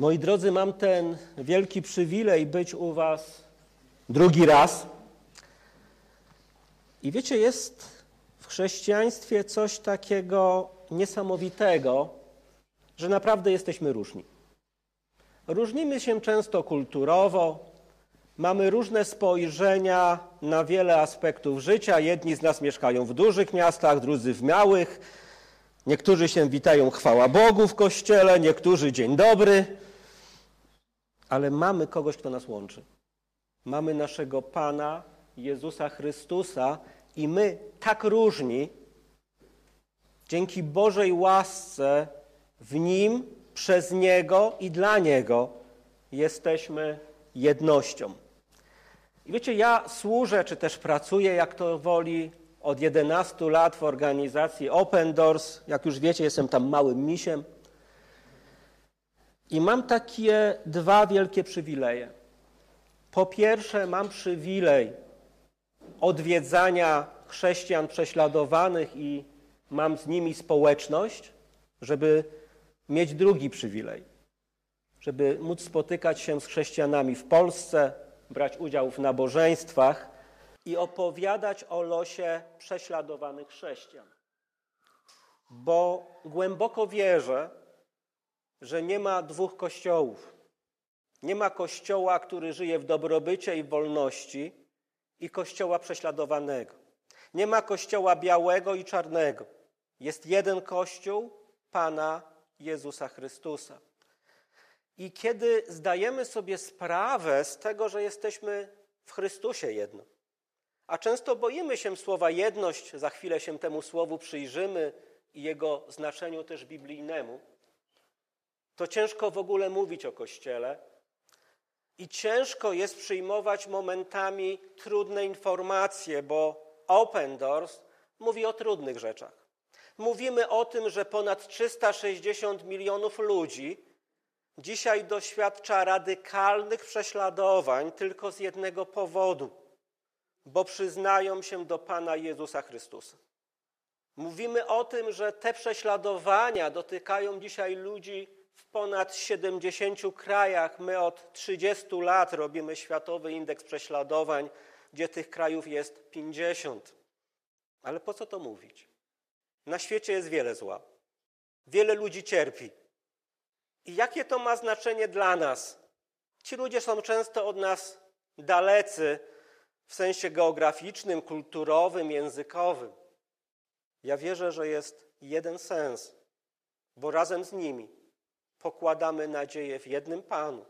Moi drodzy, mam ten wielki przywilej być u Was drugi raz. I wiecie, jest w chrześcijaństwie coś takiego niesamowitego, że naprawdę jesteśmy różni. Różnimy się często kulturowo, mamy różne spojrzenia na wiele aspektów życia. Jedni z nas mieszkają w dużych miastach, drudzy w małych. Niektórzy się witają chwała Bogu w kościele, niektórzy dzień dobry. Ale mamy kogoś, kto nas łączy. Mamy naszego Pana Jezusa Chrystusa i my tak różni, dzięki Bożej łasce w Nim, przez Niego i dla Niego jesteśmy jednością. I wiecie, ja służę, czy też pracuję, jak to woli, od 11 lat w organizacji Open Doors. Jak już wiecie, jestem tam małym misiem. I mam takie dwa wielkie przywileje. Po pierwsze, mam przywilej odwiedzania chrześcijan prześladowanych i mam z nimi społeczność, żeby mieć drugi przywilej, żeby móc spotykać się z chrześcijanami w Polsce, brać udział w nabożeństwach i opowiadać o losie prześladowanych chrześcijan. Bo głęboko wierzę, że nie ma dwóch kościołów. Nie ma kościoła, który żyje w dobrobycie i wolności, i kościoła prześladowanego. Nie ma kościoła białego i czarnego. Jest jeden kościół Pana Jezusa Chrystusa. I kiedy zdajemy sobie sprawę z tego, że jesteśmy w Chrystusie jedno, a często boimy się słowa jedność, za chwilę się temu słowu przyjrzymy i jego znaczeniu też biblijnemu, to ciężko w ogóle mówić o Kościele i ciężko jest przyjmować momentami trudne informacje, bo Open Doors mówi o trudnych rzeczach. Mówimy o tym, że ponad 360 milionów ludzi dzisiaj doświadcza radykalnych prześladowań tylko z jednego powodu, bo przyznają się do Pana Jezusa Chrystusa. Mówimy o tym, że te prześladowania dotykają dzisiaj ludzi w ponad 70 krajach. My od 30 lat robimy światowy indeks prześladowań, gdzie tych krajów jest 50. Ale po co to mówić? Na świecie jest wiele zła. Wiele ludzi cierpi. I jakie to ma znaczenie dla nas? Ci ludzie są często od nas dalecy w sensie geograficznym, kulturowym, językowym. Ja wierzę, że jest jeden sens, bo razem z nimi pokładamy nadzieję w jednym Panu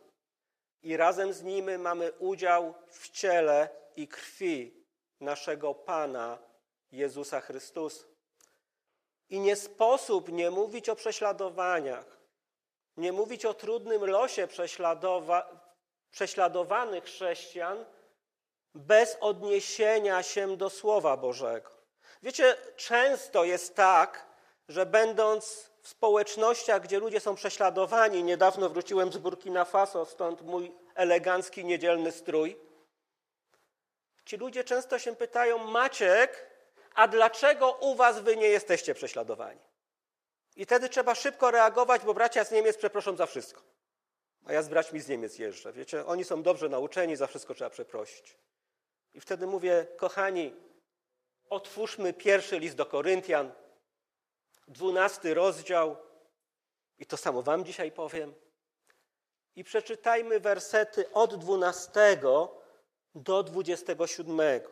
i razem z Nim mamy udział w ciele i krwi naszego Pana Jezusa Chrystusa. I nie sposób nie mówić o prześladowaniach, nie mówić o trudnym losie prześladowa prześladowanych chrześcijan bez odniesienia się do Słowa Bożego. Wiecie, często jest tak, że będąc społecznościach, gdzie ludzie są prześladowani. Niedawno wróciłem z Burkina Faso, stąd mój elegancki niedzielny strój. Ci ludzie często się pytają: Maciek, a dlaczego u was wy nie jesteście prześladowani? I wtedy trzeba szybko reagować, bo bracia z Niemiec przeproszą za wszystko. A ja z braćmi z Niemiec jeżdżę. Wiecie, oni są dobrze nauczeni, za wszystko trzeba przeprosić. I wtedy mówię, kochani, otwórzmy pierwszy list do Koryntian, dwunasty rozdział, i to samo Wam dzisiaj powiem. I przeczytajmy wersety od dwunastego do dwudziestego siódmego.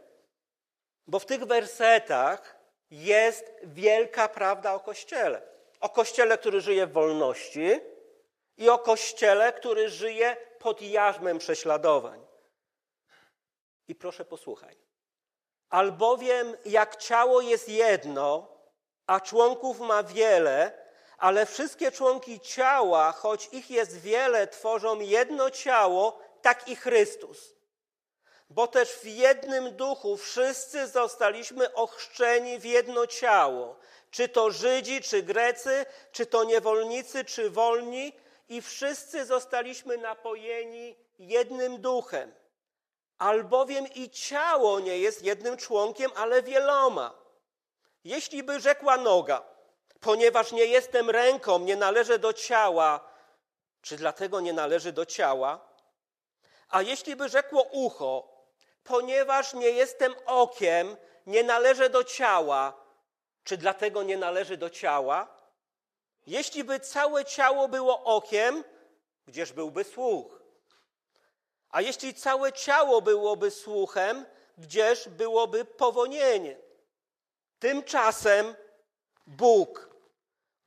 Bo w tych wersetach jest wielka prawda o Kościele. O Kościele, który żyje w wolności i o Kościele, który żyje pod jarzmem prześladowań. I proszę posłuchaj. Albowiem jak ciało jest jedno, a członków ma wiele, ale wszystkie członki ciała, choć ich jest wiele, tworzą jedno ciało, tak i Chrystus. Bo też w jednym duchu wszyscy zostaliśmy ochrzczeni w jedno ciało, czy to Żydzi, czy Grecy, czy to niewolnicy, czy wolni, i wszyscy zostaliśmy napojeni jednym duchem. Albowiem i ciało nie jest jednym członkiem, ale wieloma. Jeśli by rzekła noga, ponieważ nie jestem ręką, nie należę do ciała, czy dlatego nie należy do ciała? A jeśli by rzekło ucho, ponieważ nie jestem okiem, nie należę do ciała, czy dlatego nie należy do ciała? Jeśli by całe ciało było okiem, gdzież byłby słuch? A jeśli całe ciało byłoby słuchem, gdzież byłoby powonienie? Tymczasem Bóg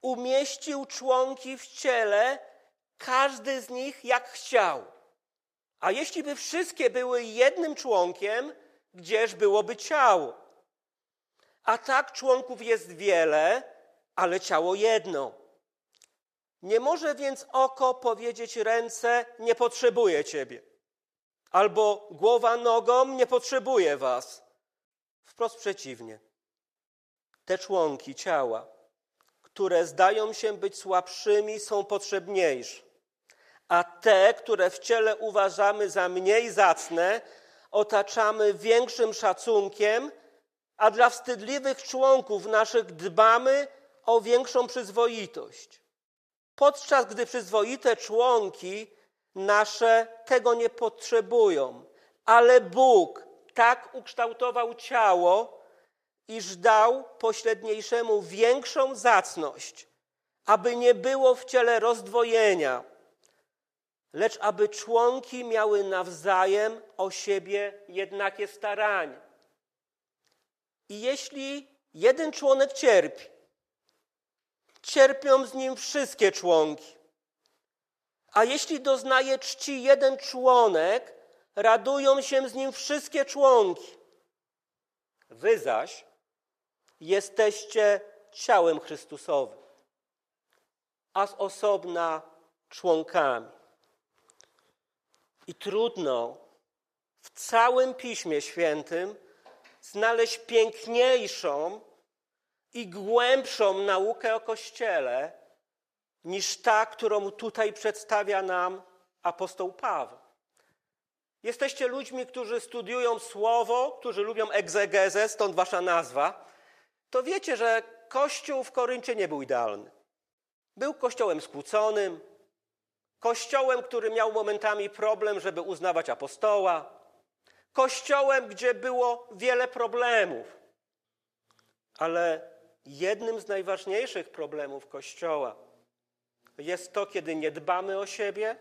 umieścił członki w ciele, każdy z nich jak chciał. A jeśli by wszystkie były jednym członkiem, gdzież byłoby ciało? A tak członków jest wiele, ale ciało jedno. Nie może więc oko powiedzieć ręce, nie potrzebuję ciebie. Albo głowa nogą, nie potrzebuje was. Wprost przeciwnie. Te członki ciała, które zdają się być słabszymi, są potrzebniejsze. A te, które w ciele uważamy za mniej zacne, otaczamy większym szacunkiem, a dla wstydliwych członków naszych dbamy o większą przyzwoitość. Podczas gdy przyzwoite członki nasze tego nie potrzebują, ale Bóg tak ukształtował ciało, iż dał pośredniejszemu większą zacność, aby nie było w ciele rozdwojenia, lecz aby członki miały nawzajem o siebie jednakie staranie. I jeśli jeden członek cierpi, cierpią z nim wszystkie członki. A jeśli doznaje czci jeden członek, radują się z nim wszystkie członki. Wy zaś jesteście ciałem Chrystusowym, a z osobna członkami. I trudno w całym Piśmie Świętym znaleźć piękniejszą i głębszą naukę o Kościele niż ta, którą tutaj przedstawia nam apostoł Paweł. Jesteście ludźmi, którzy studiują słowo, którzy lubią egzegezę, stąd wasza nazwa. To wiecie, że Kościół w Koryncie nie był idealny. Był kościołem skłóconym, kościołem, który miał momentami problem, żeby uznawać apostoła, kościołem, gdzie było wiele problemów. Ale jednym z najważniejszych problemów Kościoła jest to, kiedy nie dbamy o siebie,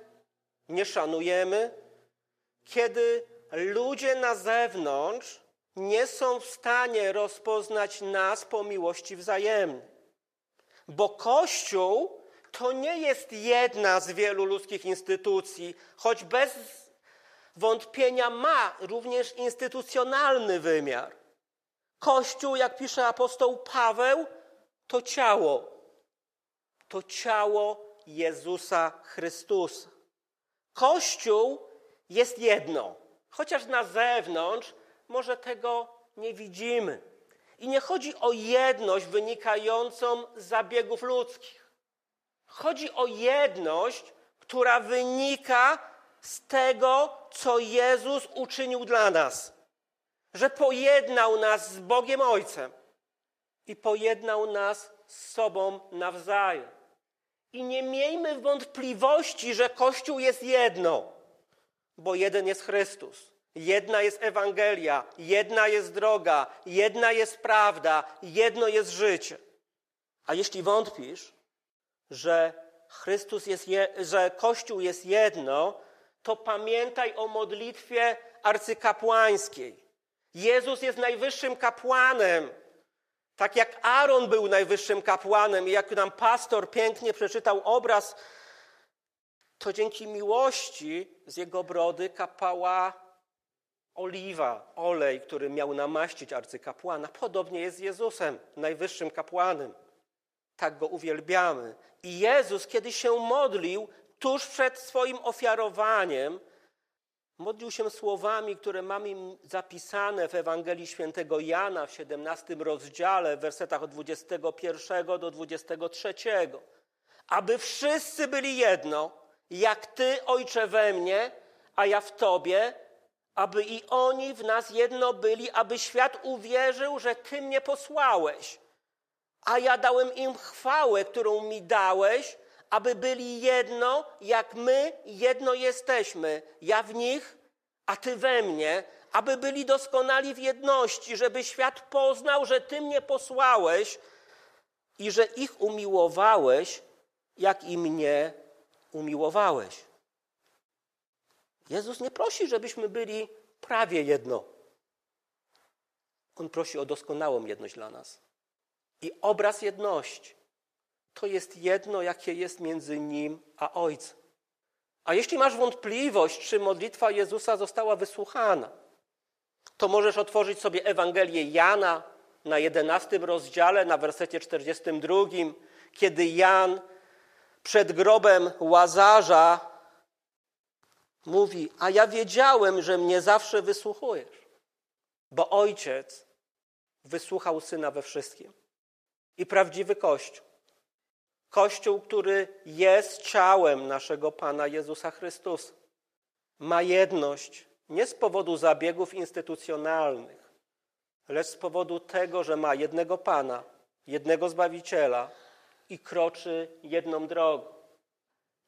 nie szanujemy, kiedy ludzie na zewnątrz nie są w stanie rozpoznać nas po miłości wzajemnej. Bo Kościół to nie jest jedna z wielu ludzkich instytucji, choć bez wątpienia ma również instytucjonalny wymiar. Kościół, jak pisze apostoł Paweł, to ciało. To ciało Jezusa Chrystusa. Kościół jest jedno, chociaż na zewnątrz może tego nie widzimy. I nie chodzi o jedność wynikającą z zabiegów ludzkich. Chodzi o jedność, która wynika z tego, co Jezus uczynił dla nas że pojednał nas z Bogiem Ojcem i pojednał nas z sobą nawzajem. I nie miejmy wątpliwości, że Kościół jest jedno, bo jeden jest Chrystus, jedna jest Ewangelia, jedna jest droga, jedna jest prawda, jedno jest życie. A jeśli wątpisz, że Chrystus jest, je, że Kościół jest jedno, to pamiętaj o modlitwie arcykapłańskiej. Jezus jest najwyższym kapłanem. Tak jak Aaron był najwyższym kapłanem i jak nam pastor pięknie przeczytał obraz, to dzięki miłości z jego brody kapała oliwa, olej, który miał namaścić arcykapłana. Podobnie jest z Jezusem, najwyższym kapłanem. Tak go uwielbiamy. I Jezus, kiedy się modlił, tuż przed swoim ofiarowaniem, Modlił się słowami, które mamy zapisane w Ewangelii Świętego Jana w 17 rozdziale, w wersetach od 21 do 23. Aby wszyscy byli jedno, jak Ty, Ojcze, we mnie, a ja w Tobie, aby i oni w nas jedno byli, aby świat uwierzył, że Ty mnie posłałeś. A ja dałem im chwałę, którą mi dałeś, aby byli jedno, jak my jedno jesteśmy. Ja w nich, a Ty we mnie, aby byli doskonali w jedności, żeby świat poznał, że Ty mnie posłałeś i że ich umiłowałeś, jak i mnie umiłowałeś. Jezus nie prosi, żebyśmy byli prawie jedno. On prosi o doskonałą jedność dla nas. I obraz jedności to jest jedno, jakie jest między Nim a Ojcem. A jeśli masz wątpliwość, czy modlitwa Jezusa została wysłuchana, to możesz otworzyć sobie Ewangelię Jana na 11 rozdziale, na wersecie 42, kiedy Jan przed grobem Łazarza mówi: A ja wiedziałem, że mnie zawsze wysłuchujesz, bo ojciec wysłuchał syna we wszystkim. I prawdziwy Kościół, Kościół, który jest ciałem naszego Pana Jezusa Chrystusa, ma jedność nie z powodu zabiegów instytucjonalnych, lecz z powodu tego, że ma jednego Pana, jednego Zbawiciela i kroczy jedną drogą.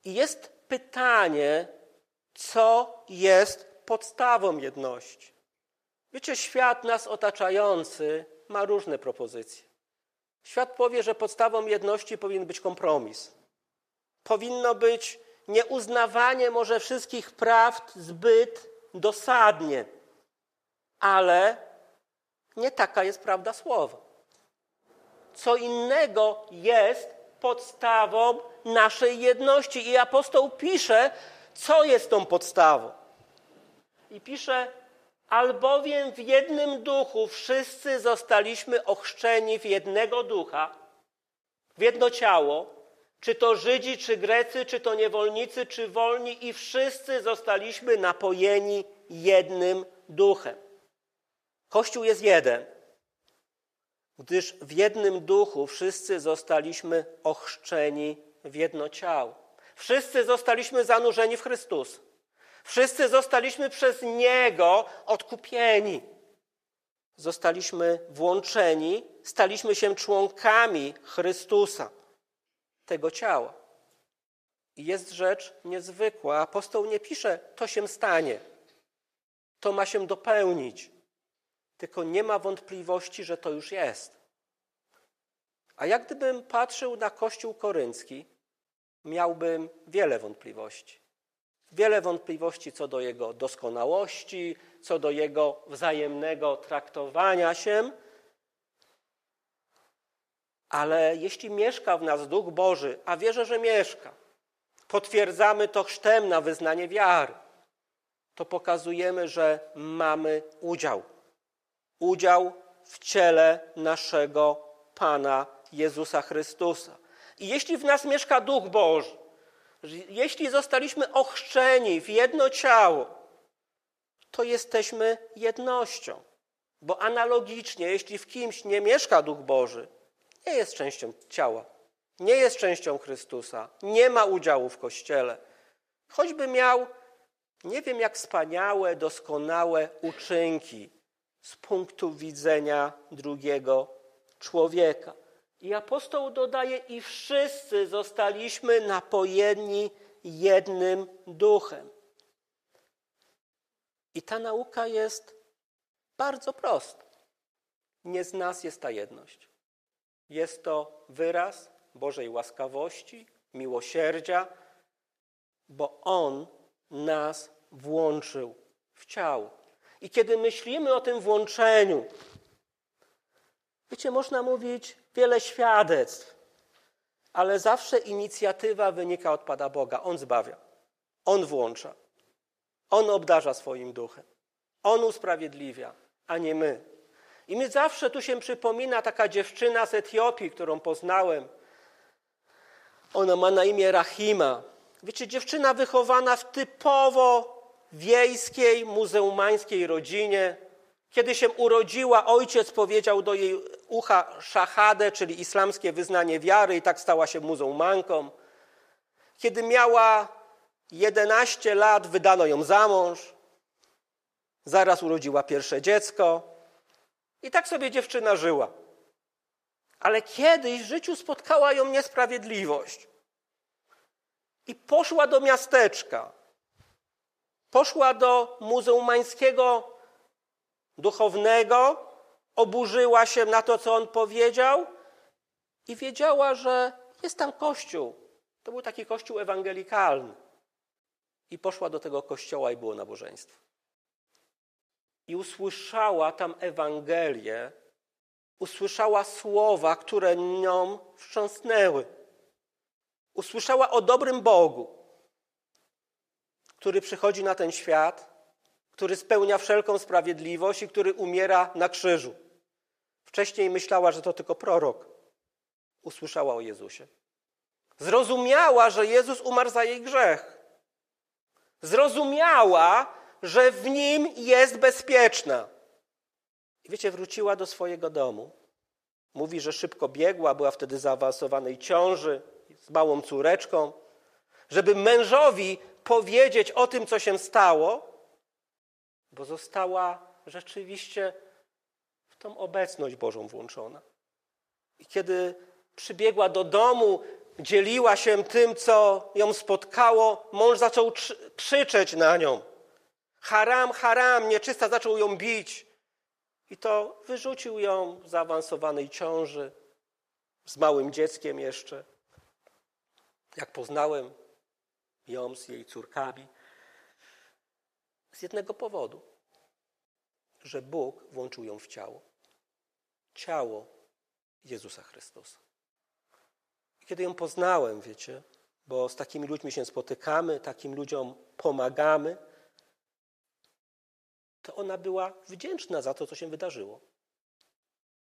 I jest pytanie, co jest podstawą jedności. Wiecie, świat nas otaczający ma różne propozycje. Świat powie, że podstawą jedności powinien być kompromis. Powinno być nieuznawanie może wszystkich prawd zbyt dosadnie, ale nie taka jest prawda słowa. Co innego jest podstawą naszej jedności. I apostoł pisze, co jest tą podstawą. I pisze, albowiem w jednym duchu wszyscy zostaliśmy ochrzczeni w jednego ducha, w jedno ciało, czy to Żydzi, czy Grecy, czy to niewolnicy, czy wolni, i wszyscy zostaliśmy napojeni jednym duchem. Kościół jest jeden, gdyż w jednym duchu wszyscy zostaliśmy ochrzczeni w jedno ciało. Wszyscy zostaliśmy zanurzeni w Chrystus. Wszyscy zostaliśmy przez Niego odkupieni. Zostaliśmy włączeni, staliśmy się członkami Chrystusa, tego ciała. I jest rzecz niezwykła. Apostoł nie pisze, to się stanie, to ma się dopełnić, tylko nie ma wątpliwości, że to już jest. A jak gdybym patrzył na Kościół koryncki, miałbym wiele wątpliwości. Wiele wątpliwości co do jego doskonałości, co do jego wzajemnego traktowania się. Ale jeśli mieszka w nas Duch Boży, a wierzę, że mieszka, potwierdzamy to chrztem na wyznanie wiary, to pokazujemy, że mamy udział. Udział w ciele naszego Pana Jezusa Chrystusa. I jeśli w nas mieszka Duch Boży, jeśli zostaliśmy ochrzczeni w jedno ciało, to jesteśmy jednością. Bo analogicznie, jeśli w kimś nie mieszka Duch Boży, nie jest częścią ciała, nie jest częścią Chrystusa, nie ma udziału w Kościele. Choćby miał, nie wiem jak wspaniałe, doskonałe uczynki z punktu widzenia drugiego człowieka. I apostoł dodaje, i wszyscy zostaliśmy napojeni jednym duchem. I ta nauka jest bardzo prosta. Nie z nas jest ta jedność. Jest to wyraz Bożej łaskawości, miłosierdzia, bo On nas włączył w ciało. I kiedy myślimy o tym włączeniu, wiecie, można mówić, wiele świadectw, ale zawsze inicjatywa wynika od Pana Boga. On zbawia, On włącza, On obdarza swoim duchem, On usprawiedliwia, a nie my. I mi zawsze tu się przypomina taka dziewczyna z Etiopii, którą poznałem. Ona ma na imię Rahima. Wiecie, dziewczyna wychowana w typowo wiejskiej, muzułmańskiej rodzinie, kiedy się urodziła, ojciec powiedział do jej ucha szahadę, czyli islamskie wyznanie wiary, i tak stała się muzułmanką. Kiedy miała 11 lat, wydano ją za mąż. Zaraz urodziła pierwsze dziecko. I tak sobie dziewczyna żyła. Ale kiedyś w życiu spotkała ją niesprawiedliwość. I poszła do miasteczka. Poszła do muzułmańskiego duchownego, oburzyła się na to, co on powiedział i wiedziała, że jest tam kościół. To był taki kościół ewangelikalny. I poszła do tego kościoła i było nabożeństwo. I usłyszała tam Ewangelię, usłyszała słowa, które nią wstrząsnęły. Usłyszała o dobrym Bogu, który przychodzi na ten świat, który spełnia wszelką sprawiedliwość i który umiera na krzyżu. Wcześniej myślała, że to tylko prorok. Usłyszała o Jezusie. Zrozumiała, że Jezus umarł za jej grzech. Zrozumiała, że w nim jest bezpieczna. I wiecie, wróciła do swojego domu. Mówi, że szybko biegła, była wtedy zaawansowanej ciąży z małą córeczką, żeby mężowi powiedzieć o tym, co się stało, bo została rzeczywiście w tą obecność Bożą włączona. I kiedy przybiegła do domu, dzieliła się tym, co ją spotkało, mąż zaczął krzyczeć na nią. Haram, haram, nieczysta, zaczął ją bić. I to wyrzucił ją z zaawansowanej ciąży, z małym dzieckiem jeszcze. Jak poznałem ją z jej córkami, z jednego powodu, że Bóg włączył ją w ciało. Ciało Jezusa Chrystusa. I kiedy ją poznałem, wiecie, bo z takimi ludźmi się spotykamy, takim ludziom pomagamy, to ona była wdzięczna za to, co się wydarzyło.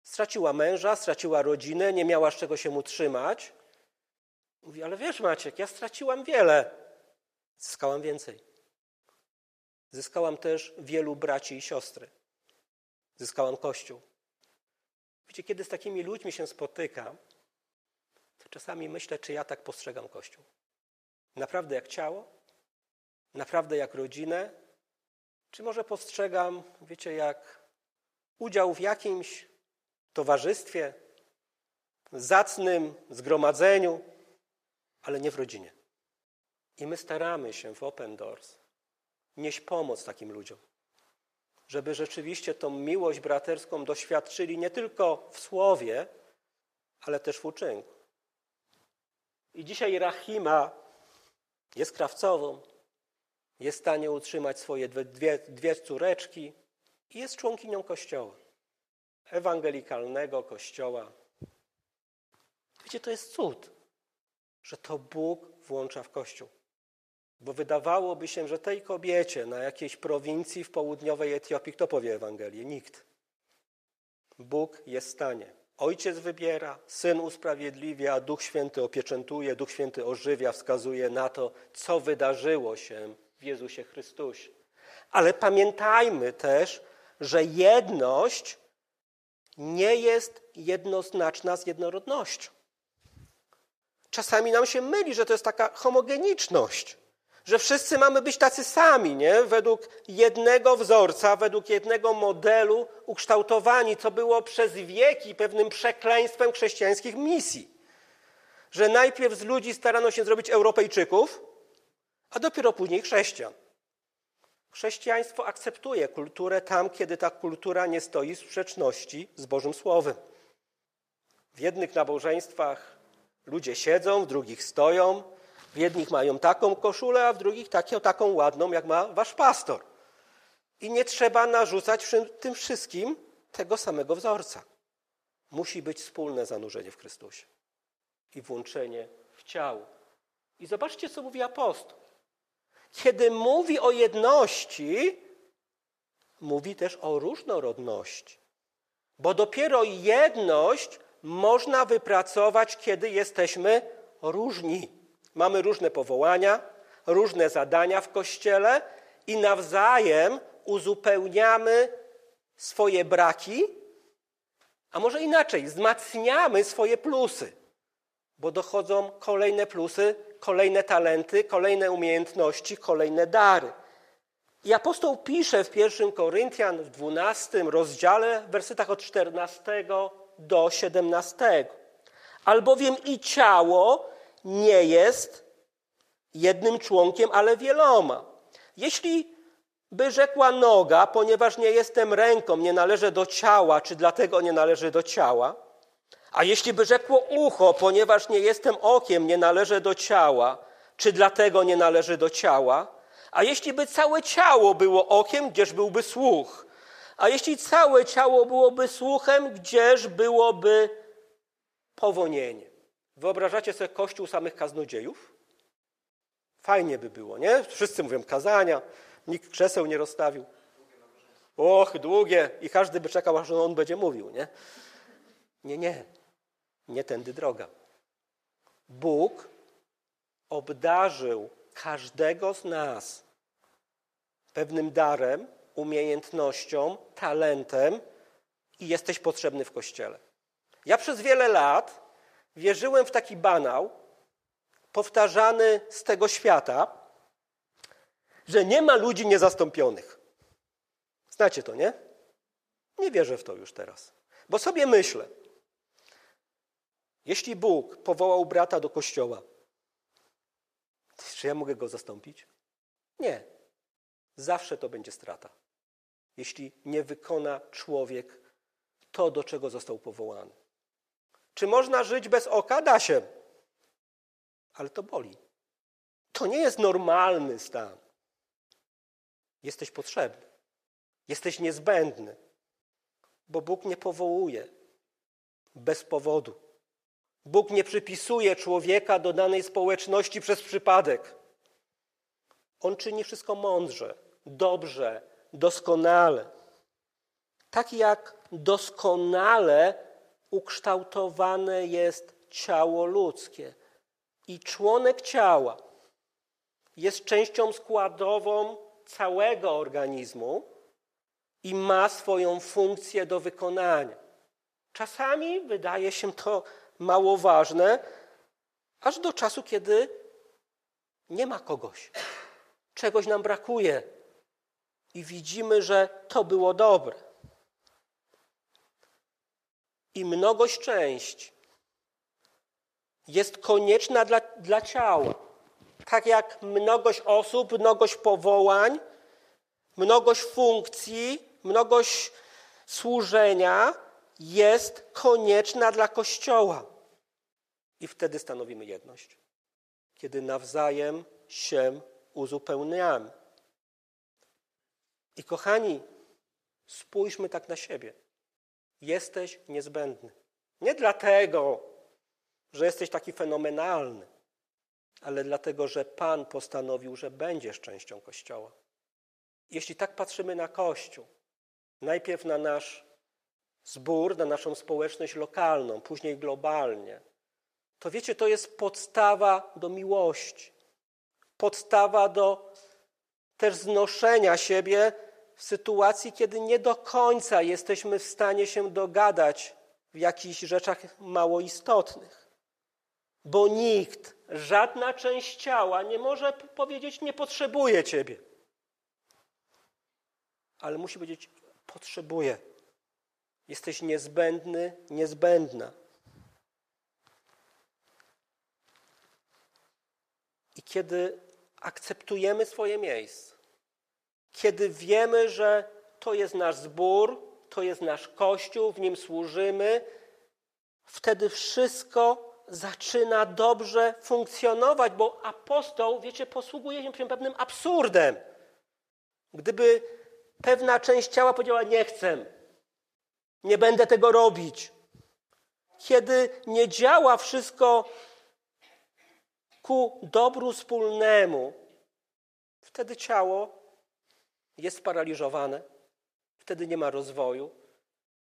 Straciła męża, straciła rodzinę, nie miała z czego się utrzymać. Mówi, ale wiesz Maciek, ja straciłam wiele. Zyskałam więcej. Zyskałam też wielu braci i siostry. Zyskałam Kościół. Wiecie, kiedy z takimi ludźmi się spotykam, to czasami myślę, czy ja tak postrzegam Kościół. Naprawdę jak ciało? Naprawdę jak rodzinę? Czy może postrzegam, wiecie, jak udział w jakimś towarzystwie, zacnym zgromadzeniu, ale nie w rodzinie. I my staramy się w Open Doors nieść pomoc takim ludziom, żeby rzeczywiście tą miłość braterską doświadczyli nie tylko w słowie, ale też w uczynku. I dzisiaj Rahima jest krawcową, jest w stanie utrzymać swoje dwie, dwie córeczki i jest członkinią kościoła, ewangelikalnego kościoła. Wiecie, to jest cud, że to Bóg włącza w kościół. Bo wydawałoby się, że tej kobiecie na jakiejś prowincji w południowej Etiopii kto powie Ewangelię? Nikt. Bóg jest w stanie. Ojciec wybiera, Syn usprawiedliwia, Duch Święty opieczętuje, Duch Święty ożywia, wskazuje na to, co wydarzyło się w Jezusie Chrystusie. Ale pamiętajmy też, że jedność nie jest jednoznaczna z jednorodnością. Czasami nam się myli, że to jest taka homogeniczność, że wszyscy mamy być tacy sami, nie? Według jednego wzorca, według jednego modelu ukształtowani, co było przez wieki pewnym przekleństwem chrześcijańskich misji. Że najpierw z ludzi starano się zrobić Europejczyków, a dopiero później chrześcijan. Chrześcijaństwo akceptuje kulturę tam, kiedy ta kultura nie stoi w sprzeczności z Bożym Słowem. W jednych nabożeństwach ludzie siedzą, w drugich stoją, w jednych mają taką koszulę, a w drugich taką, taką ładną, jak ma wasz pastor. I nie trzeba narzucać tym wszystkim tego samego wzorca. Musi być wspólne zanurzenie w Chrystusie i włączenie w ciało. I zobaczcie, co mówi apostoł. Kiedy mówi o jedności, mówi też o różnorodności. Bo dopiero jedność można wypracować, kiedy jesteśmy różni. Mamy różne powołania, różne zadania w kościele i nawzajem uzupełniamy swoje braki, a może inaczej, wzmacniamy swoje plusy, bo dochodzą kolejne plusy kolejne talenty, kolejne umiejętności, kolejne dary. I apostoł pisze w 1 Koryntian w 12 rozdziale, w wersetach od 14 do 17. Albowiem i ciało nie jest jednym członkiem, ale wieloma. Jeśli by rzekła noga, ponieważ nie jestem ręką, nie należy do ciała, czy dlatego nie należy do ciała, a jeśli by rzekło ucho, ponieważ nie jestem okiem, nie należy do ciała, czy dlatego nie należy do ciała, a jeśli by całe ciało było okiem, gdzież byłby słuch? A jeśli całe ciało byłoby słuchem, gdzież byłoby powonienie? Wyobrażacie sobie kościół samych kaznodziejów? Fajnie by było, nie? Wszyscy mówią kazania, nikt krzeseł nie rozstawił. Och, długie. I każdy by czekał, aż on będzie mówił, nie? Nie, nie. Nie tędy droga. Bóg obdarzył każdego z nas pewnym darem, umiejętnością, talentem i jesteś potrzebny w kościele. Ja przez wiele lat wierzyłem w taki banał, powtarzany z tego świata, że nie ma ludzi niezastąpionych. Znacie to, nie? Nie wierzę w to już teraz. Bo sobie myślę, jeśli Bóg powołał brata do kościoła, czy ja mogę go zastąpić? Nie. Zawsze to będzie strata. Jeśli nie wykona człowiek to, do czego został powołany. Czy można żyć bez oka? Da się. Ale to boli. To nie jest normalny stan. Jesteś potrzebny. Jesteś niezbędny. Bo Bóg nie powołuje bez powodu. Bóg nie przypisuje człowieka do danej społeczności przez przypadek. On czyni wszystko mądrze, dobrze, doskonale. Tak jak doskonale ukształtowane jest ciało ludzkie. I członek ciała jest częścią składową całego organizmu i ma swoją funkcję do wykonania. Czasami wydaje się to mało ważne, aż do czasu, kiedy nie ma kogoś. Czegoś nam brakuje i widzimy, że to było dobre. I mnogość część jest konieczna dla, dla ciała. Tak jak mnogość osób, mnogość powołań, mnogość funkcji, mnogość służenia jest konieczna dla Kościoła. I wtedy stanowimy jedność, kiedy nawzajem się uzupełniamy. I kochani, spójrzmy tak na siebie. Jesteś niezbędny. Nie dlatego, że jesteś taki fenomenalny, ale dlatego, że Pan postanowił, że będziesz częścią Kościoła. Jeśli tak patrzymy na Kościół, najpierw na nasz zbór, na naszą społeczność lokalną, później globalnie, to wiecie, to jest podstawa do miłości, podstawa do też znoszenia siebie w sytuacji, kiedy nie do końca jesteśmy w stanie się dogadać w jakichś rzeczach mało istotnych. Bo nikt, żadna część ciała nie może powiedzieć: Nie potrzebuję Ciebie. Ale musi powiedzieć: Potrzebuję. Jesteś niezbędny, niezbędna. I kiedy akceptujemy swoje miejsce, kiedy wiemy, że to jest nasz zbór, to jest nasz kościół, w nim służymy, wtedy wszystko zaczyna dobrze funkcjonować, bo apostoł, wiecie, posługuje się pewnym absurdem. Gdyby pewna część ciała powiedziała: Nie chcę, nie będę tego robić. Kiedy nie działa wszystko ku dobru wspólnemu, wtedy ciało jest sparaliżowane, wtedy nie ma rozwoju,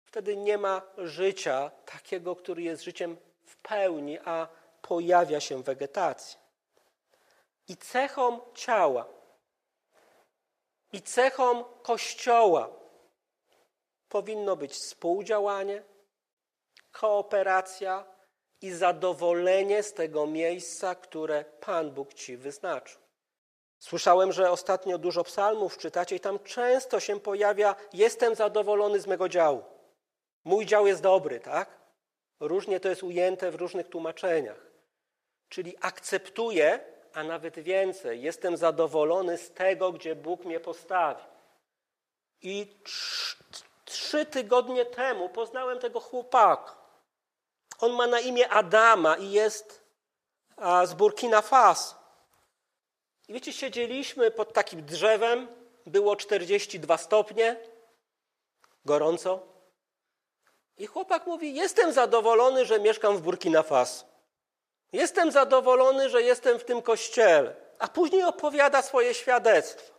wtedy nie ma życia takiego, który jest życiem w pełni, a pojawia się wegetacja. I cechą ciała, i cechą Kościoła powinno być współdziałanie, kooperacja i zadowolenie z tego miejsca, które Pan Bóg Ci wyznaczył. Słyszałem, że ostatnio dużo psalmów czytacie i tam często się pojawia jestem zadowolony z mego działu. Mój dział jest dobry, tak? Różnie to jest ujęte w różnych tłumaczeniach. Czyli akceptuję, a nawet więcej, jestem zadowolony z tego, gdzie Bóg mnie postawił. I trzy tygodnie temu poznałem tego chłopaka. On ma na imię Adama i jest z Burkina Faso. I wiecie, siedzieliśmy pod takim drzewem, było 42 stopnie, gorąco. I chłopak mówi: Jestem zadowolony, że mieszkam w Burkina Faso. Jestem zadowolony, że jestem w tym kościele. A później opowiada swoje świadectwo.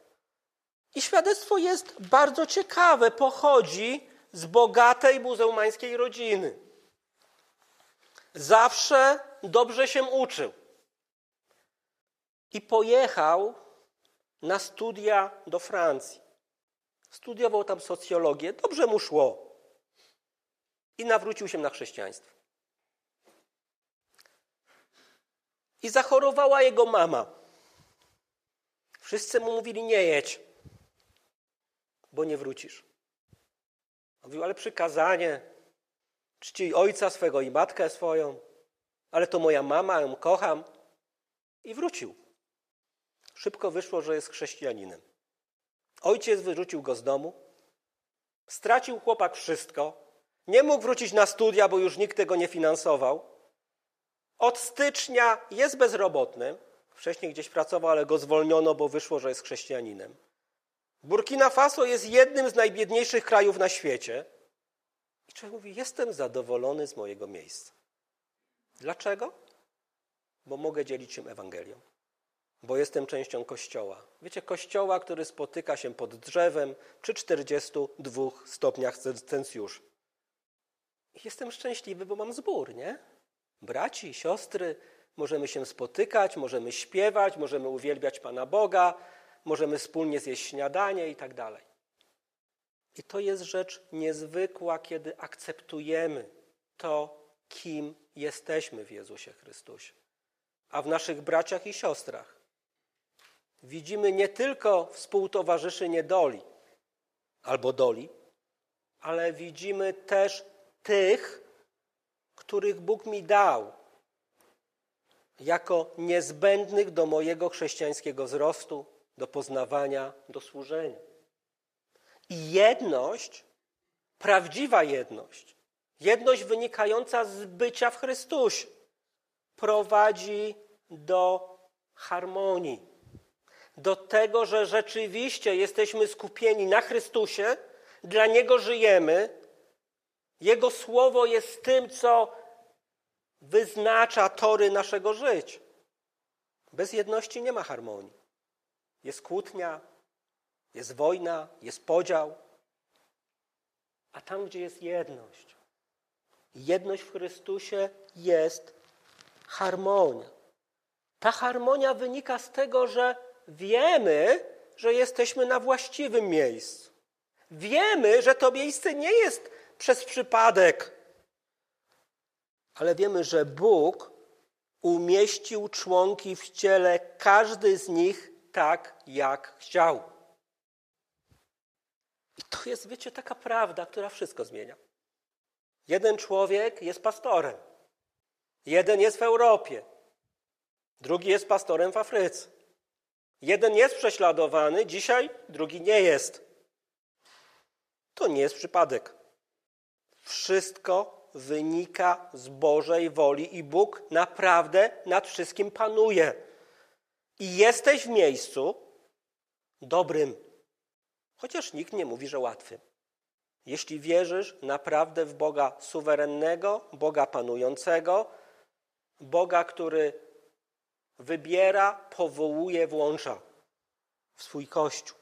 I świadectwo jest bardzo ciekawe, pochodzi z bogatej muzułmańskiej rodziny. Zawsze dobrze się uczył. I pojechał na studia do Francji. Studiował tam socjologię, dobrze mu szło. I nawrócił się na chrześcijaństwo. I zachorowała jego mama. Wszyscy mu mówili: Nie jedź, bo nie wrócisz. Mówił, ale przykazanie, czci ojca swego i matkę swoją, ale to moja mama, ją kocham. I wrócił. Szybko wyszło, że jest chrześcijaninem. Ojciec wyrzucił go z domu. Stracił chłopak wszystko. Nie mógł wrócić na studia, bo już nikt tego nie finansował. Od stycznia jest bezrobotny. Wcześniej gdzieś pracował, ale go zwolniono, bo wyszło, że jest chrześcijaninem. Burkina Faso jest jednym z najbiedniejszych krajów na świecie. I człowiek mówi: Jestem zadowolony z mojego miejsca. Dlaczego? Bo mogę dzielić się Ewangelią. Bo jestem częścią kościoła. Wiecie, kościoła, który spotyka się pod drzewem przy 42 stopniach Celsjusza. Jestem szczęśliwy, bo mam zbór, nie? Braci, siostry, możemy się spotykać, możemy śpiewać, możemy uwielbiać Pana Boga, możemy wspólnie zjeść śniadanie i tak dalej. I to jest rzecz niezwykła, kiedy akceptujemy to, kim jesteśmy w Jezusie Chrystusie. A w naszych braciach i siostrach widzimy nie tylko współtowarzyszy niedoli albo doli, ale widzimy też tych, których Bóg mi dał jako niezbędnych do mojego chrześcijańskiego wzrostu, do poznawania, do służenia. I jedność, prawdziwa jedność, jedność wynikająca z bycia w Chrystusie, prowadzi do harmonii, do tego, że rzeczywiście jesteśmy skupieni na Chrystusie, dla Niego żyjemy, Jego Słowo jest tym, co wyznacza tory naszego życia. Bez jedności nie ma harmonii. Jest kłótnia, jest wojna, jest podział. A tam, gdzie jest jedność, jedność w Chrystusie jest harmonia. Ta harmonia wynika z tego, że wiemy, że jesteśmy na właściwym miejscu. Wiemy, że to miejsce nie jest przez przypadek, ale wiemy, że Bóg umieścił członki w ciele, każdy z nich tak, jak chciał. I to jest, wiecie, taka prawda, która wszystko zmienia. Jeden człowiek jest pastorem, jeden jest w Europie, drugi jest pastorem w Afryce. Jeden jest prześladowany dzisiaj, drugi nie jest. To nie jest przypadek. Wszystko wynika z Bożej woli i Bóg naprawdę nad wszystkim panuje. I jesteś w miejscu dobrym, chociaż nikt nie mówi, że łatwym. Jeśli wierzysz naprawdę w Boga suwerennego, Boga panującego, Boga, który wybiera, powołuje, włącza w swój kościół.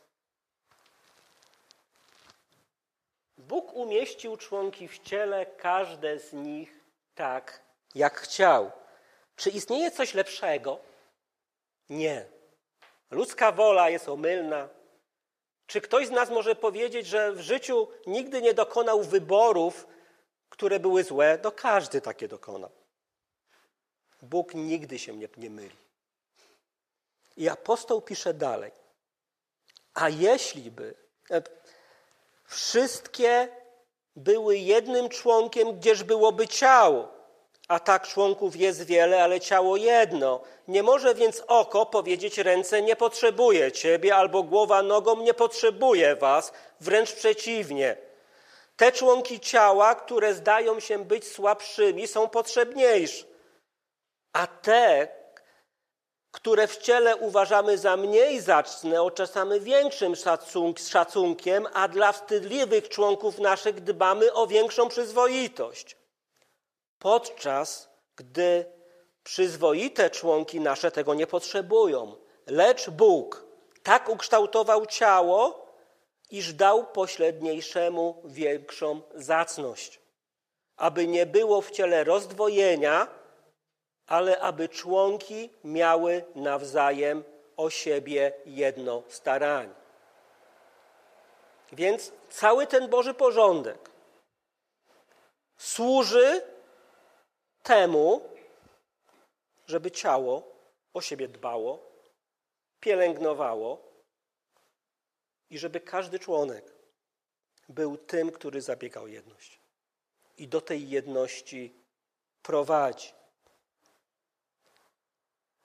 Bóg umieścił członki w ciele, każde z nich tak, jak chciał. Czy istnieje coś lepszego? Nie. Ludzka wola jest omylna. Czy ktoś z nas może powiedzieć, że w życiu nigdy nie dokonał wyborów, które były złe? No każdy takie dokonał. Bóg nigdy się nie, nie myli. I apostoł pisze dalej. A jeśli by Wszystkie były jednym członkiem, gdzież byłoby ciało, A tak członków jest wiele, ale ciało jedno. Nie może więc oko powiedzieć ręce nie potrzebuje ciebie, albo głowa nogą nie potrzebuje was, wręcz przeciwnie. Te członki ciała, które zdają się być słabszymi, są potrzebniejsze. A te, które w ciele uważamy za mniej zacne, oczesamy większym szacunk szacunkiem, a dla wstydliwych członków naszych dbamy o większą przyzwoitość. Podczas gdy przyzwoite członki nasze tego nie potrzebują, lecz Bóg tak ukształtował ciało, iż dał pośredniejszemu większą zacność, aby nie było w ciele rozdwojenia, ale aby członki miały nawzajem o siebie jedno staranie. Więc cały ten Boży porządek służy temu, żeby ciało o siebie dbało, pielęgnowało i żeby każdy członek był tym, który zabiega o jedność. I do tej jedności prowadzi.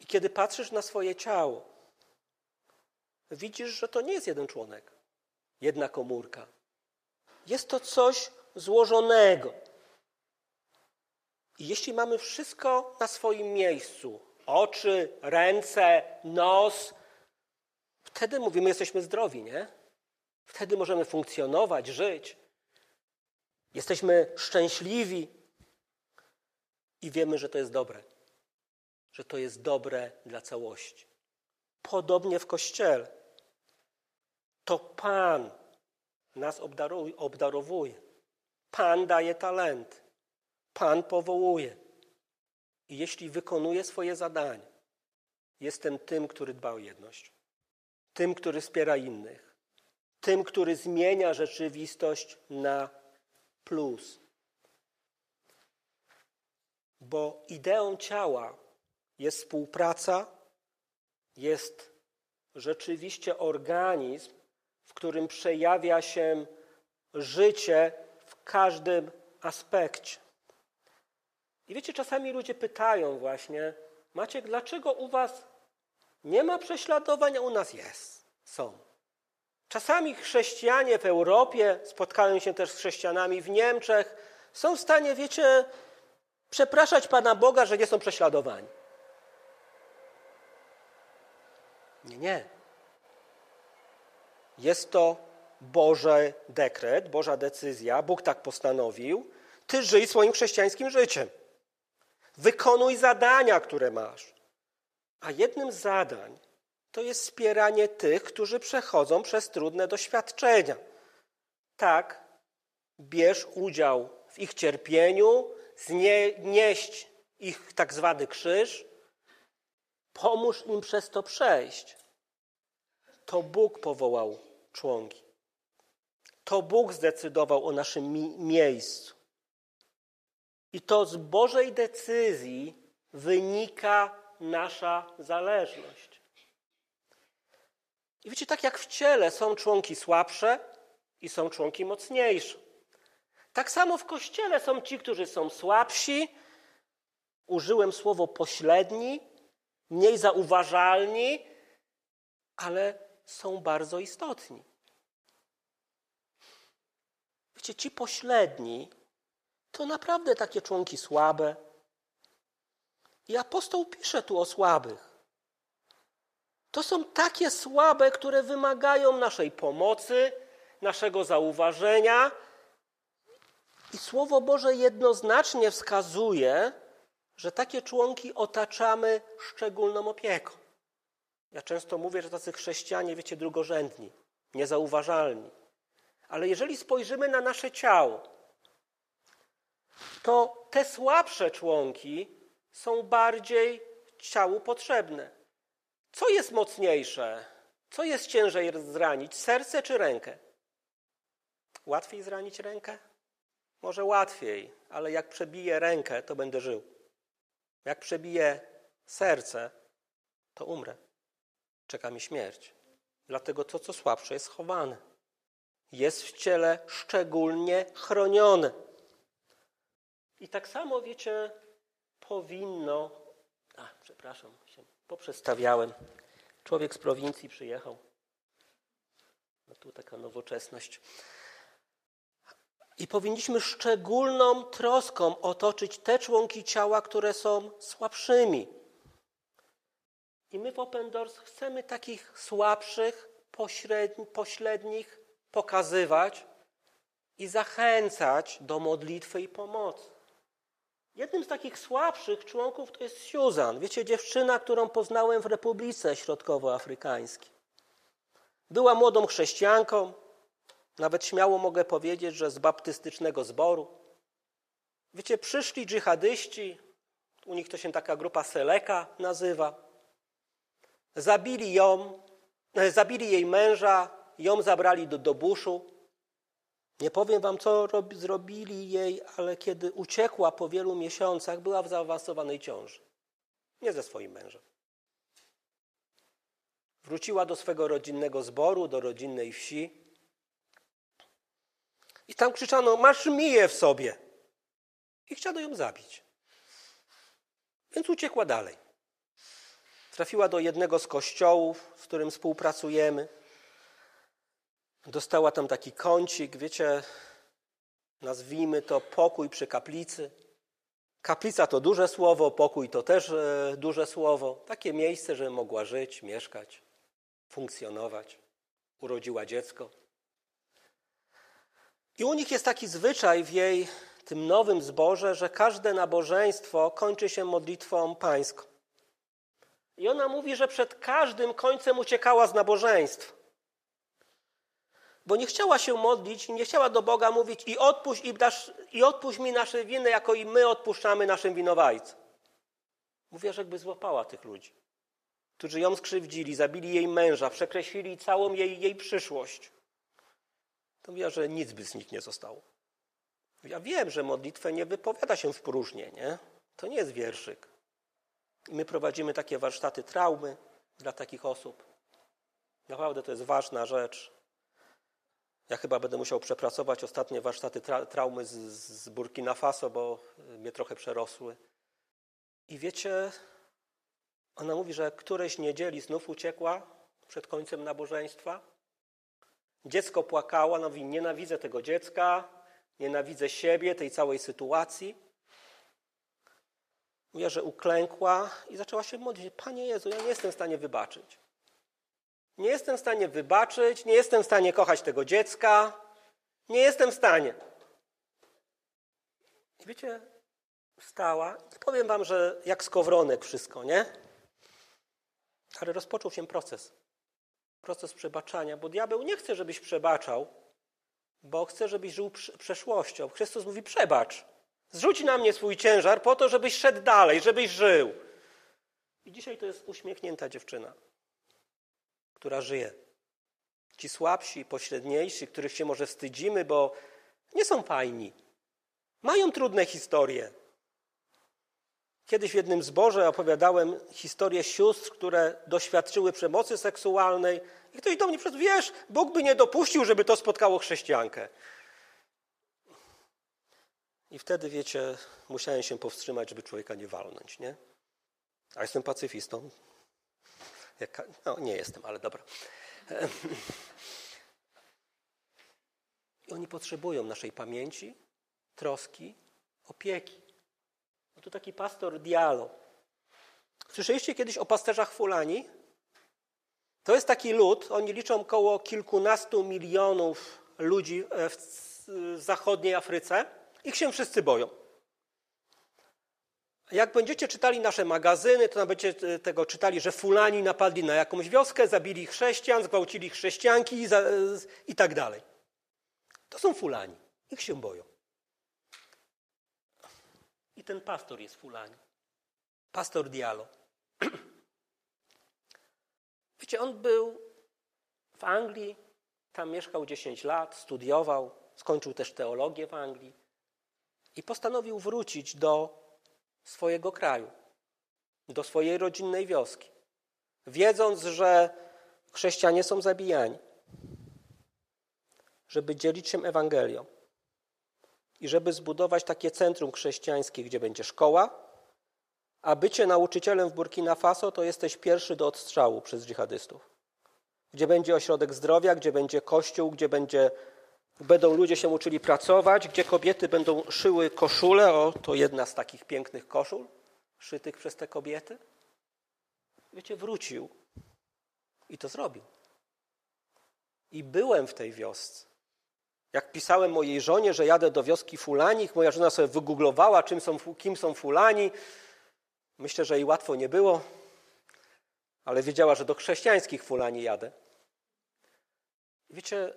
I kiedy patrzysz na swoje ciało, widzisz, że to nie jest jeden członek, jedna komórka. Jest to coś złożonego. I jeśli mamy wszystko na swoim miejscu oczy, ręce, nos wtedy mówimy, jesteśmy zdrowi, nie? Wtedy możemy funkcjonować, żyć. Jesteśmy szczęśliwi i wiemy, że to jest dobre że to jest dobre dla całości. Podobnie w Kościele. To Pan nas obdarowuje. Pan daje talent. Pan powołuje. I jeśli wykonuje swoje zadanie, jestem tym, który dba o jedność. Tym, który wspiera innych. Tym, który zmienia rzeczywistość na plus. Bo ideą ciała jest współpraca, jest rzeczywiście organizm, w którym przejawia się życie w każdym aspekcie. I wiecie, czasami ludzie pytają właśnie, Maciek, dlaczego u was nie ma prześladowań, a u nas jest, są. Czasami chrześcijanie w Europie, spotkają się też z chrześcijanami w Niemczech, są w stanie, wiecie, przepraszać Pana Boga, że nie są prześladowani. Nie, nie. Jest to Boży dekret, Boża decyzja, Bóg tak postanowił. Ty żyj swoim chrześcijańskim życiem. Wykonuj zadania, które masz. A jednym z zadań to jest wspieranie tych, którzy przechodzą przez trudne doświadczenia. Tak, bierz udział w ich cierpieniu, znieść ich tak zwany krzyż, Pomóż im przez to przejść. To Bóg powołał członki. To Bóg zdecydował o naszym mi miejscu. I to z Bożej decyzji wynika nasza zależność. I wiecie, tak jak w ciele są członki słabsze i są członki mocniejsze. Tak samo w kościele są ci, którzy są słabsi. Użyłem słowo pośredni, mniej zauważalni, ale są bardzo istotni. Wiecie, ci pośredni to naprawdę takie członki słabe. I apostoł pisze tu o słabych. To są takie słabe, które wymagają naszej pomocy, naszego zauważenia. I Słowo Boże jednoznacznie wskazuje, że takie członki otaczamy szczególną opieką. Ja często mówię, że tacy chrześcijanie, wiecie, drugorzędni, niezauważalni. Ale jeżeli spojrzymy na nasze ciało, to te słabsze członki są bardziej ciału potrzebne. Co jest mocniejsze? Co jest ciężej zranić? Serce czy rękę? Łatwiej zranić rękę? Może łatwiej, ale jak przebiję rękę, to będę żył. Jak przebije serce, to umrę. Czeka mi śmierć. Dlatego to, co słabsze, jest chowane. Jest w ciele szczególnie chronione. I tak samo, wiecie, powinno. A, przepraszam, się poprzestawiałem. Człowiek z prowincji przyjechał. No tu taka nowoczesność. I powinniśmy szczególną troską otoczyć te członki ciała, które są słabszymi. I my w Open Doors chcemy takich słabszych, pośrednich pokazywać i zachęcać do modlitwy i pomocy. Jednym z takich słabszych członków to jest Susan. Wiecie, dziewczyna, którą poznałem w Republice Środkowoafrykańskiej. Była młodą chrześcijanką, nawet śmiało mogę powiedzieć, że z baptystycznego zboru. Wiecie, przyszli dżihadyści, u nich to się taka grupa Seleka nazywa. Zabili ją, e, zabili jej męża, ją zabrali do, do buszu. Nie powiem wam, co rob, zrobili jej, ale kiedy uciekła po wielu miesiącach, była w zaawansowanej ciąży. Nie ze swoim mężem. Wróciła do swego rodzinnego zboru, do rodzinnej wsi. I tam krzyczano, masz miję w sobie. I chciano ją zabić. Więc uciekła dalej. Trafiła do jednego z kościołów, z którym współpracujemy. Dostała tam taki kącik, wiecie, nazwijmy to pokój przy kaplicy. Kaplica to duże słowo, pokój to też e, duże słowo. Takie miejsce, że mogła żyć, mieszkać, funkcjonować. Urodziła dziecko. I u nich jest taki zwyczaj w jej tym nowym zborze, że każde nabożeństwo kończy się modlitwą pańską. I ona mówi, że przed każdym końcem uciekała z nabożeństw. Bo nie chciała się modlić nie chciała do Boga mówić i odpuść, i, dasz, i odpuść mi nasze winy, jako i my odpuszczamy naszym winowajcom. Mówię, że jakby złapała tych ludzi, którzy ją skrzywdzili, zabili jej męża, przekreślili całą jej, jej przyszłość. To mówiła, że nic by z nich nie zostało. Ja wiem, że modlitwę nie wypowiada się w próżnię, nie? To nie jest wierszyk. I my prowadzimy takie warsztaty traumy dla takich osób. Naprawdę to jest ważna rzecz. Ja chyba będę musiał przepracować ostatnie warsztaty tra traumy z, z Burkina Faso, bo mnie trochę przerosły. I wiecie, ona mówi, że któreś niedzieli znów uciekła przed końcem nabożeństwa. Dziecko płakało, ona mówi, nienawidzę tego dziecka, nienawidzę siebie, tej całej sytuacji. Mówi, że uklękła i zaczęła się modlić. Panie Jezu, ja nie jestem w stanie wybaczyć. Nie jestem w stanie wybaczyć, nie jestem w stanie kochać tego dziecka, nie jestem w stanie. I wiecie, wstała. Powiem wam, że jak skowronek wszystko, nie? Ale rozpoczął się proces. Proces przebaczania, bo diabeł nie chce, żebyś przebaczał, bo chce, żebyś żył przeszłością. Chrystus mówi: przebacz. Zrzuć na mnie swój ciężar po to, żebyś szedł dalej, żebyś żył. I dzisiaj to jest uśmiechnięta dziewczyna która żyje. Ci słabsi, pośredniejsi, których się może wstydzimy, bo nie są fajni. Mają trudne historie. Kiedyś w jednym zborze opowiadałem historię sióstr, które doświadczyły przemocy seksualnej. I ktoś do mnie przed, wiesz, Bóg by nie dopuścił, żeby to spotkało chrześcijankę. I wtedy, wiecie, musiałem się powstrzymać, żeby człowieka nie walnąć, nie? A jestem pacyfistą, jak, no, nie jestem, ale dobra. I oni potrzebują naszej pamięci, troski, opieki. No tu taki pastor Dialo. Słyszeliście kiedyś o pasterzach Fulani? To jest taki lud, oni liczą około kilkunastu milionów ludzi w zachodniej Afryce. Ich się wszyscy boją. Jak będziecie czytali nasze magazyny, to będziecie e, tego czytali, że Fulani napadli na jakąś wioskę, zabili chrześcijan, zgwałcili chrześcijanki i, i tak dalej. To są Fulani. Ich się boją. I ten pastor jest Fulani. Pastor Dialo. Wiecie, on był w Anglii, tam mieszkał 10 lat, studiował, skończył też teologię w Anglii i postanowił wrócić do swojego kraju, do swojej rodzinnej wioski, wiedząc, że chrześcijanie są zabijani, żeby dzielić się Ewangelią i żeby zbudować takie centrum chrześcijańskie, gdzie będzie szkoła, a bycie nauczycielem w Burkina Faso to jesteś pierwszy do odstrzału przez dżihadystów. Gdzie będzie ośrodek zdrowia, gdzie będzie kościół, gdzie będzie, będą ludzie się uczyli pracować, gdzie kobiety będą szyły koszule. O, to jedna z takich pięknych koszul szytych przez te kobiety. Wiecie, wrócił i to zrobił. I byłem w tej wiosce. Jak pisałem mojej żonie, że jadę do wioski Fulanich, moja żona sobie wygooglowała, czym są, kim są Fulani. Myślę, że jej łatwo nie było, ale wiedziała, że do chrześcijańskich Fulani jadę. Wiecie,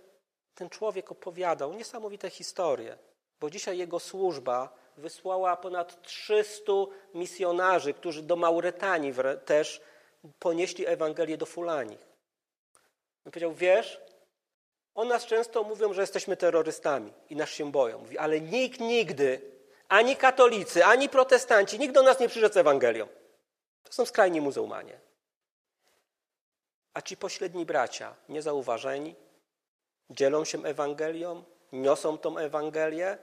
ten człowiek opowiadał niesamowite historie, bo dzisiaj jego służba wysłała ponad 300 misjonarzy, którzy do Mauretanii też ponieśli Ewangelię do Fulanich. On powiedział, wiesz, o nas często mówią, że jesteśmy terrorystami i nas się boją. Mówi, ale nikt nigdy, ani katolicy, ani protestanci, nikt do nas nie przyszedł z Ewangelią. To są skrajni muzułmanie. A ci pośredni bracia, niezauważeni, dzielą się Ewangelią, niosą tą Ewangelię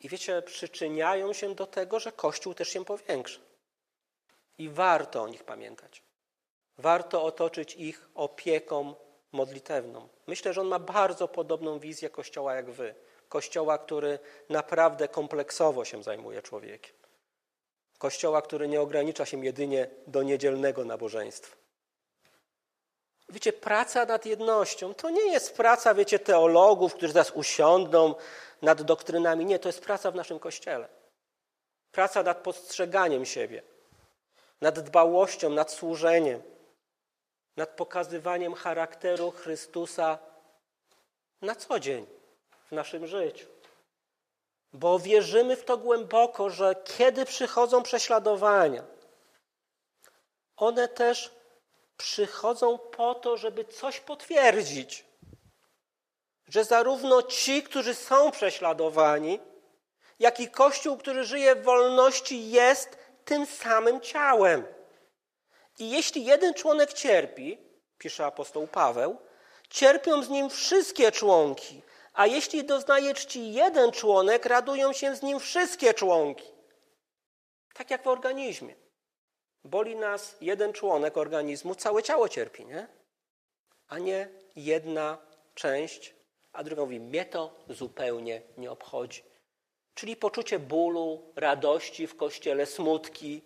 i wiecie, przyczyniają się do tego, że Kościół też się powiększa. I warto o nich pamiętać. Warto otoczyć ich opieką modlitewną. Myślę, że on ma bardzo podobną wizję Kościoła jak wy. Kościoła, który naprawdę kompleksowo się zajmuje człowiekiem. Kościoła, który nie ogranicza się jedynie do niedzielnego nabożeństwa. Wiecie, praca nad jednością to nie jest praca, wiecie, teologów, którzy teraz usiądą nad doktrynami. Nie, to jest praca w naszym kościele. Praca nad postrzeganiem siebie, nad dbałością, nad służeniem, nad pokazywaniem charakteru Chrystusa na co dzień w naszym życiu. Bo wierzymy w to głęboko, że kiedy przychodzą prześladowania, one też przychodzą po to, żeby coś potwierdzić. Że zarówno ci, którzy są prześladowani, jak i Kościół, który żyje w wolności, jest tym samym ciałem. I jeśli jeden członek cierpi, pisze apostoł Paweł, cierpią z nim wszystkie członki, a jeśli doznaje czci jeden członek, radują się z nim wszystkie członki. Tak jak w organizmie. Boli nas jeden członek organizmu, całe ciało cierpi, nie? A nie jedna część, a druga mówi, mnie to zupełnie nie obchodzi. Czyli poczucie bólu, radości w kościele, smutki,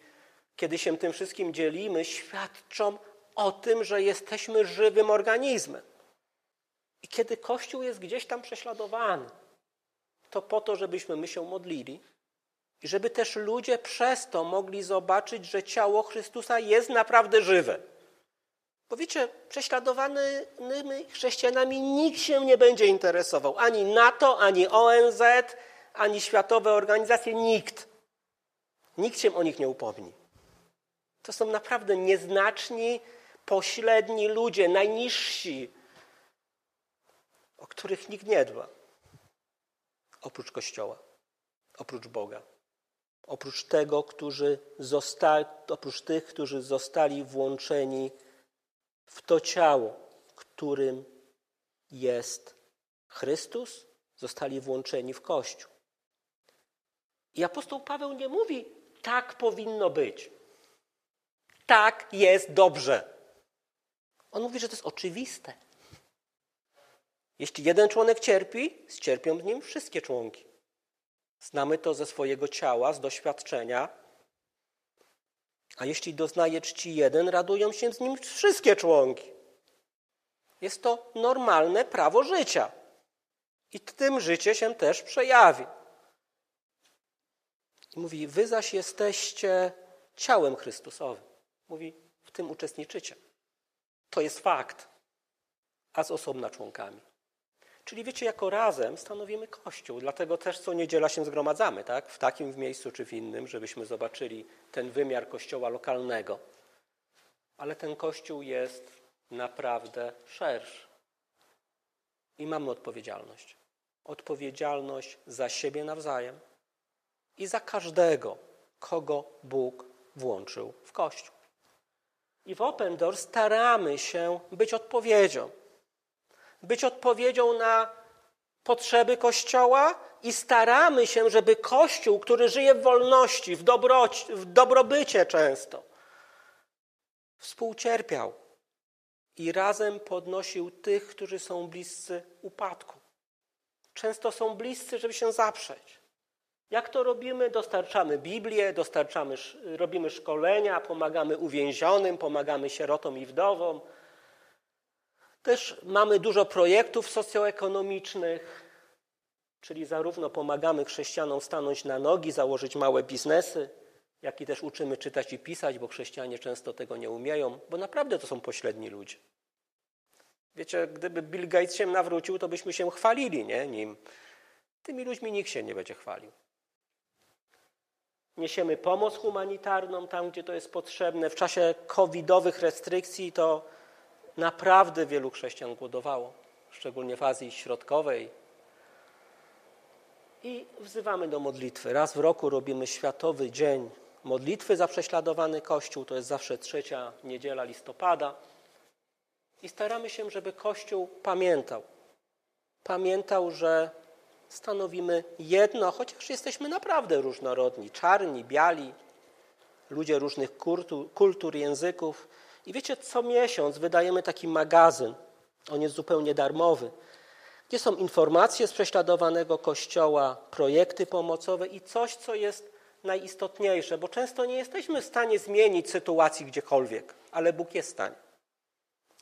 kiedy się tym wszystkim dzielimy, świadczą o tym, że jesteśmy żywym organizmem. I kiedy Kościół jest gdzieś tam prześladowany, to po to, żebyśmy my się modlili i żeby też ludzie przez to mogli zobaczyć, że ciało Chrystusa jest naprawdę żywe. Bo wiecie, prześladowanymi chrześcijanami nikt się nie będzie interesował. Ani NATO, ani ONZ, ani światowe organizacje, nikt. Nikt się o nich nie upomni. To są naprawdę nieznaczni, pośredni ludzie, najniżsi, o których nikt nie dba. Oprócz Kościoła, oprócz Boga, oprócz tego, którzy zostali, oprócz tych, którzy zostali włączeni w to ciało, którym jest Chrystus, zostali włączeni w Kościół. I apostoł Paweł nie mówi, tak powinno być. Tak jest dobrze. On mówi, że to jest oczywiste. Jeśli jeden członek cierpi, cierpią w nim wszystkie członki. Znamy to ze swojego ciała, z doświadczenia. A jeśli doznaje czci jeden, radują się z nim wszystkie członki. Jest to normalne prawo życia. I tym życie się też przejawi. I mówi, wy zaś jesteście ciałem Chrystusowym. Mówi, w tym uczestniczycie. To jest fakt. A z osobna członkami. Czyli wiecie, jako razem stanowimy Kościół. Dlatego też co niedziela się zgromadzamy, tak? W takim w miejscu czy w innym, żebyśmy zobaczyli ten wymiar Kościoła lokalnego. Ale ten Kościół jest naprawdę szerszy. I mamy odpowiedzialność. Odpowiedzialność za siebie nawzajem i za każdego, kogo Bóg włączył w Kościół. I w Open Door staramy się być odpowiedzią. Być odpowiedzią na potrzeby Kościoła i staramy się, żeby Kościół, który żyje w wolności, w, dobroci, w dobrobycie często, współcierpiał i razem podnosił tych, którzy są bliscy upadku. Często są bliscy, żeby się zaprzeć. Jak to robimy? Dostarczamy Biblię, dostarczamy, robimy szkolenia, pomagamy uwięzionym, pomagamy sierotom i wdowom. Też mamy dużo projektów socjoekonomicznych, czyli zarówno pomagamy chrześcijanom stanąć na nogi, założyć małe biznesy, jak i też uczymy czytać i pisać, bo chrześcijanie często tego nie umieją, bo naprawdę to są pośredni ludzie. Wiecie, gdyby Bill Gates się nawrócił, to byśmy się chwalili nie, nim. Tymi ludźmi nikt się nie będzie chwalił. Niesiemy pomoc humanitarną tam, gdzie to jest potrzebne. W czasie covidowych restrykcji to naprawdę wielu chrześcijan głodowało, szczególnie w Azji Środkowej. I wzywamy do modlitwy. Raz w roku robimy Światowy Dzień Modlitwy za prześladowany Kościół. To jest zawsze trzecia niedziela listopada. I staramy się, żeby Kościół pamiętał. Pamiętał, że stanowimy jedno, chociaż jesteśmy naprawdę różnorodni czarni, biali, ludzie różnych kultur, języków. I wiecie, co miesiąc wydajemy taki magazyn. On jest zupełnie darmowy. Gdzie są informacje z prześladowanego kościoła, projekty pomocowe i coś, co jest najistotniejsze, bo często nie jesteśmy w stanie zmienić sytuacji gdziekolwiek, ale Bóg jest w stanie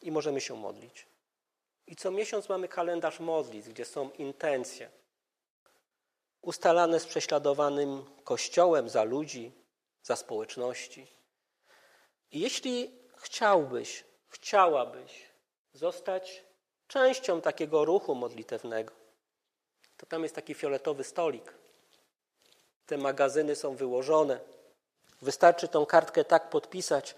i możemy się modlić. I co miesiąc mamy kalendarz modlitw, gdzie są intencje ustalane z prześladowanym Kościołem za ludzi, za społeczności. I jeśli chciałbyś, chciałabyś zostać częścią takiego ruchu modlitewnego, to tam jest taki fioletowy stolik. Te magazyny są wyłożone. Wystarczy tą kartkę tak podpisać,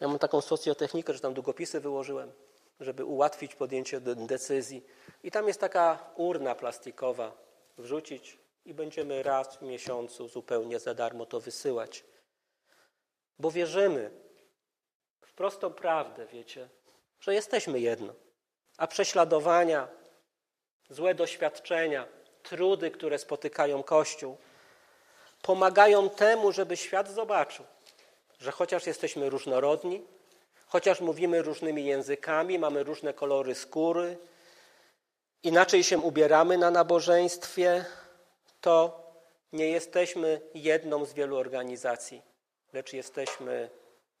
ja mam taką socjotechnikę, że tam długopisy wyłożyłem, żeby ułatwić podjęcie decyzji. I tam jest taka urna plastikowa, wrzucić i będziemy raz w miesiącu zupełnie za darmo to wysyłać. Bo wierzymy w prostą prawdę, wiecie, że jesteśmy jedno. A prześladowania, złe doświadczenia, trudy, które spotykają Kościół, pomagają temu, żeby świat zobaczył, że chociaż jesteśmy różnorodni, chociaż mówimy różnymi językami, mamy różne kolory skóry, inaczej się ubieramy na nabożeństwie, to nie jesteśmy jedną z wielu organizacji, lecz jesteśmy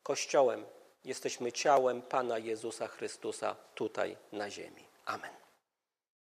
Kościołem, jesteśmy ciałem Pana Jezusa Chrystusa tutaj na ziemi. Amen.